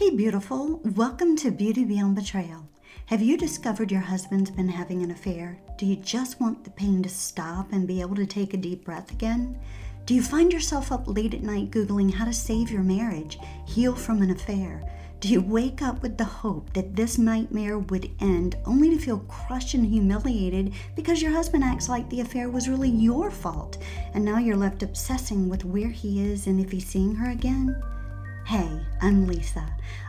Hey, beautiful. Welcome to Beauty Beyond Betrayal. Have you discovered your husband's been having an affair? Do you just want the pain to stop and be able to take a deep breath again? Do you find yourself up late at night Googling how to save your marriage, heal from an affair? Do you wake up with the hope that this nightmare would end only to feel crushed and humiliated because your husband acts like the affair was really your fault and now you're left obsessing with where he is and if he's seeing her again? Hey, I'm Lisa.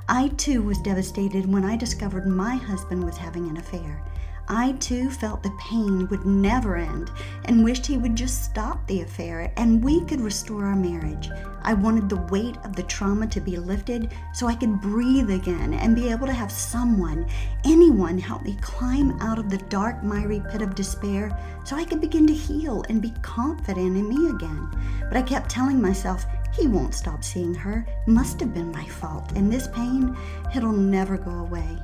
I too was devastated when I discovered my husband was having an affair. I too felt the pain would never end and wished he would just stop the affair and we could restore our marriage. I wanted the weight of the trauma to be lifted so I could breathe again and be able to have someone, anyone, help me climb out of the dark, miry pit of despair so I could begin to heal and be confident in me again. But I kept telling myself, he won't stop seeing her. Must have been my fault. And this pain, it'll never go away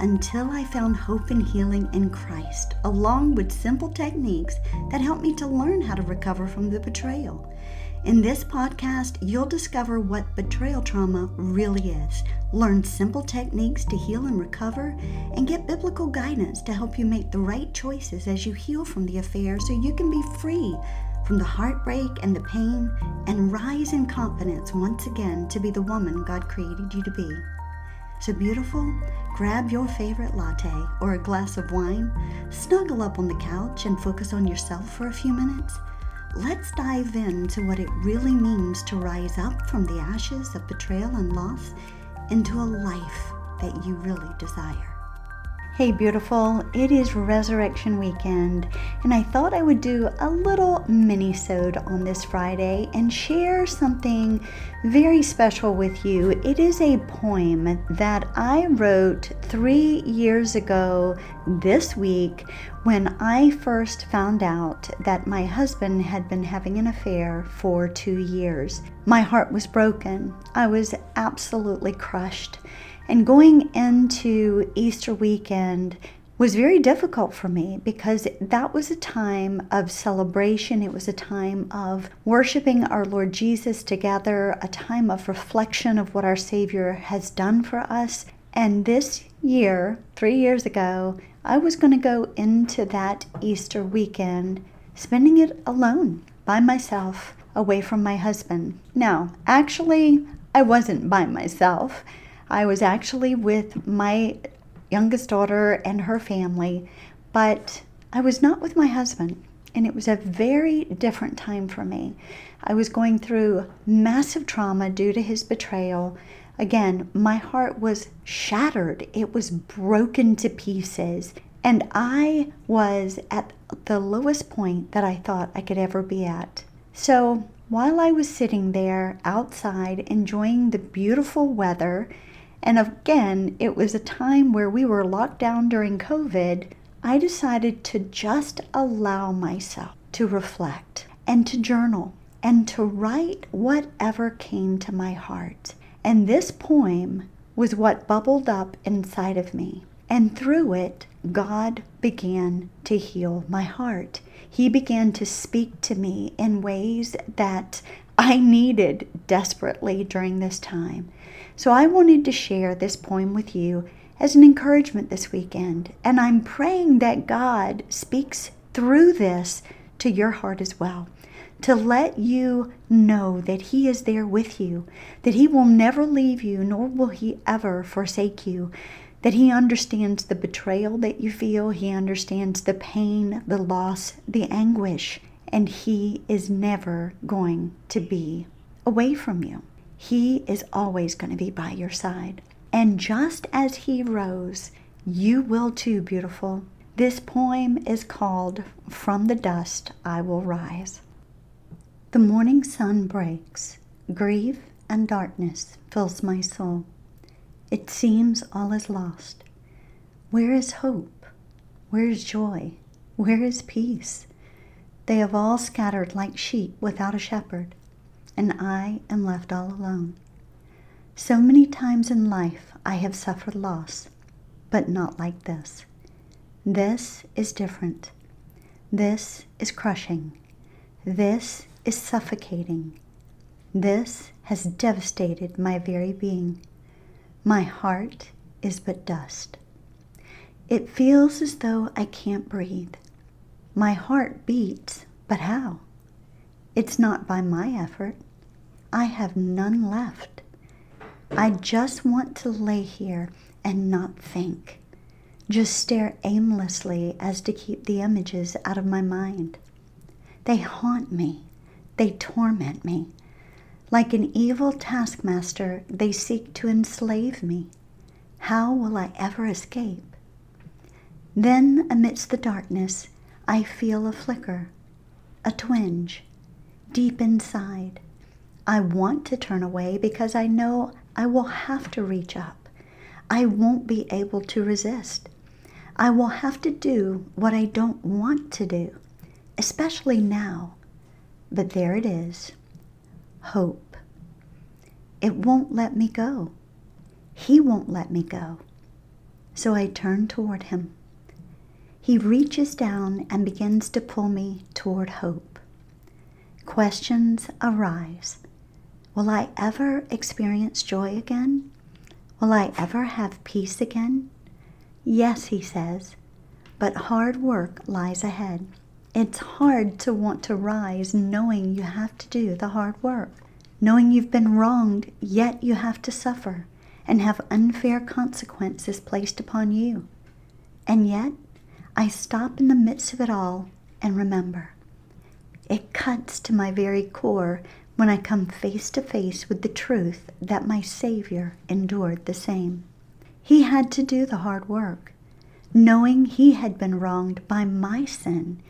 until I found hope and healing in Christ, along with simple techniques that helped me to learn how to recover from the betrayal. In this podcast, you'll discover what betrayal trauma really is, learn simple techniques to heal and recover, and get biblical guidance to help you make the right choices as you heal from the affair so you can be free from the heartbreak and the pain and rise in confidence once again to be the woman God created you to be. So, beautiful, grab your favorite latte or a glass of wine, snuggle up on the couch, and focus on yourself for a few minutes. Let's dive into what it really means to rise up from the ashes of betrayal and loss into a life that you really desire. Hey, beautiful, it is Resurrection Weekend, and I thought I would do a little mini-sode on this Friday and share something very special with you. It is a poem that I wrote three years ago this week when I first found out that my husband had been having an affair for two years. My heart was broken, I was absolutely crushed. And going into Easter weekend was very difficult for me because that was a time of celebration. It was a time of worshiping our Lord Jesus together, a time of reflection of what our Savior has done for us. And this year, three years ago, I was going to go into that Easter weekend spending it alone by myself away from my husband. Now, actually, I wasn't by myself. I was actually with my youngest daughter and her family, but I was not with my husband. And it was a very different time for me. I was going through massive trauma due to his betrayal. Again, my heart was shattered, it was broken to pieces. And I was at the lowest point that I thought I could ever be at. So while I was sitting there outside enjoying the beautiful weather and again, it was a time where we were locked down during COVID. I decided to just allow myself to reflect and to journal and to write whatever came to my heart. And this poem was what bubbled up inside of me. And through it, God began to heal my heart. He began to speak to me in ways that I needed desperately during this time. So I wanted to share this poem with you as an encouragement this weekend. And I'm praying that God speaks through this to your heart as well. To let you know that He is there with you, that He will never leave you, nor will He ever forsake you, that He understands the betrayal that you feel, He understands the pain, the loss, the anguish, and He is never going to be away from you. He is always going to be by your side. And just as He rose, you will too, beautiful. This poem is called From the Dust I Will Rise. The morning sun breaks. Grief and darkness fills my soul. It seems all is lost. Where is hope? Where is joy? Where is peace? They have all scattered like sheep without a shepherd and I am left all alone. So many times in life I have suffered loss, but not like this. This is different. This is crushing. This is suffocating. This has devastated my very being. My heart is but dust. It feels as though I can't breathe. My heart beats, but how? It's not by my effort. I have none left. I just want to lay here and not think. Just stare aimlessly as to keep the images out of my mind. They haunt me. They torment me. Like an evil taskmaster, they seek to enslave me. How will I ever escape? Then, amidst the darkness, I feel a flicker, a twinge, deep inside. I want to turn away because I know I will have to reach up. I won't be able to resist. I will have to do what I don't want to do, especially now. But there it is hope. It won't let me go. He won't let me go. So I turn toward him. He reaches down and begins to pull me toward hope. Questions arise. Will I ever experience joy again? Will I ever have peace again? Yes, he says, but hard work lies ahead. It's hard to want to rise knowing you have to do the hard work, knowing you've been wronged, yet you have to suffer and have unfair consequences placed upon you. And yet, I stop in the midst of it all and remember. It cuts to my very core when I come face to face with the truth that my Savior endured the same. He had to do the hard work, knowing he had been wronged by my sin,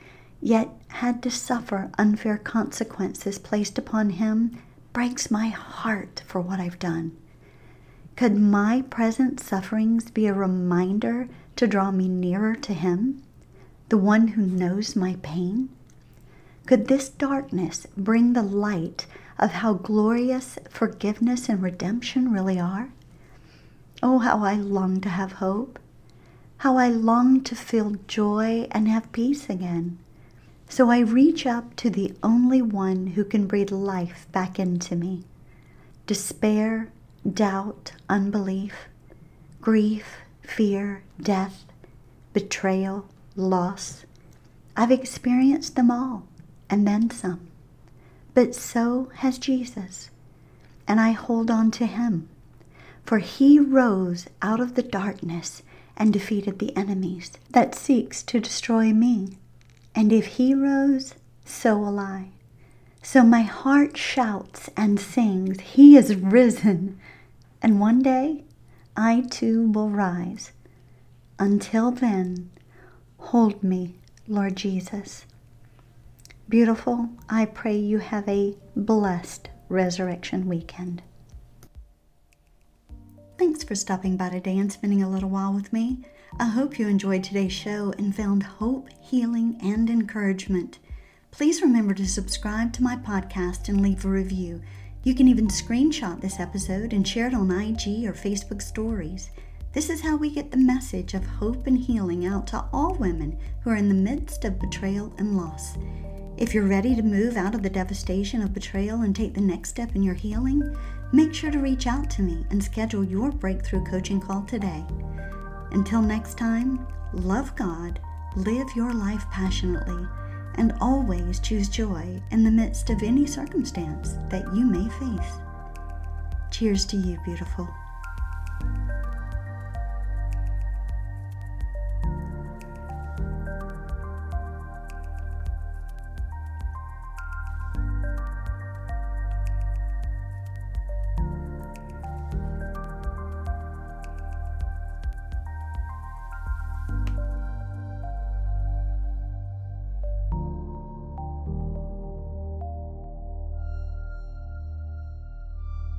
yet had to suffer unfair consequences placed upon him breaks my heart for what I've done. Could my present sufferings be a reminder to draw me nearer to him, the one who knows my pain? Could this darkness bring the light of how glorious forgiveness and redemption really are? Oh, how I long to have hope. How I long to feel joy and have peace again. So I reach up to the only one who can breathe life back into me. Despair, doubt, unbelief, grief, fear, death, betrayal, loss. I've experienced them all and then some. But so has Jesus, and I hold on to him. For he rose out of the darkness and defeated the enemies that seeks to destroy me. And if he rose, so will I. So my heart shouts and sings, He is risen. And one day I too will rise. Until then, hold me, Lord Jesus. Beautiful, I pray you have a blessed resurrection weekend. Thanks for stopping by today and spending a little while with me. I hope you enjoyed today's show and found hope, healing, and encouragement. Please remember to subscribe to my podcast and leave a review. You can even screenshot this episode and share it on IG or Facebook stories. This is how we get the message of hope and healing out to all women who are in the midst of betrayal and loss. If you're ready to move out of the devastation of betrayal and take the next step in your healing, make sure to reach out to me and schedule your breakthrough coaching call today. Until next time, love God, live your life passionately, and always choose joy in the midst of any circumstance that you may face. Cheers to you, beautiful.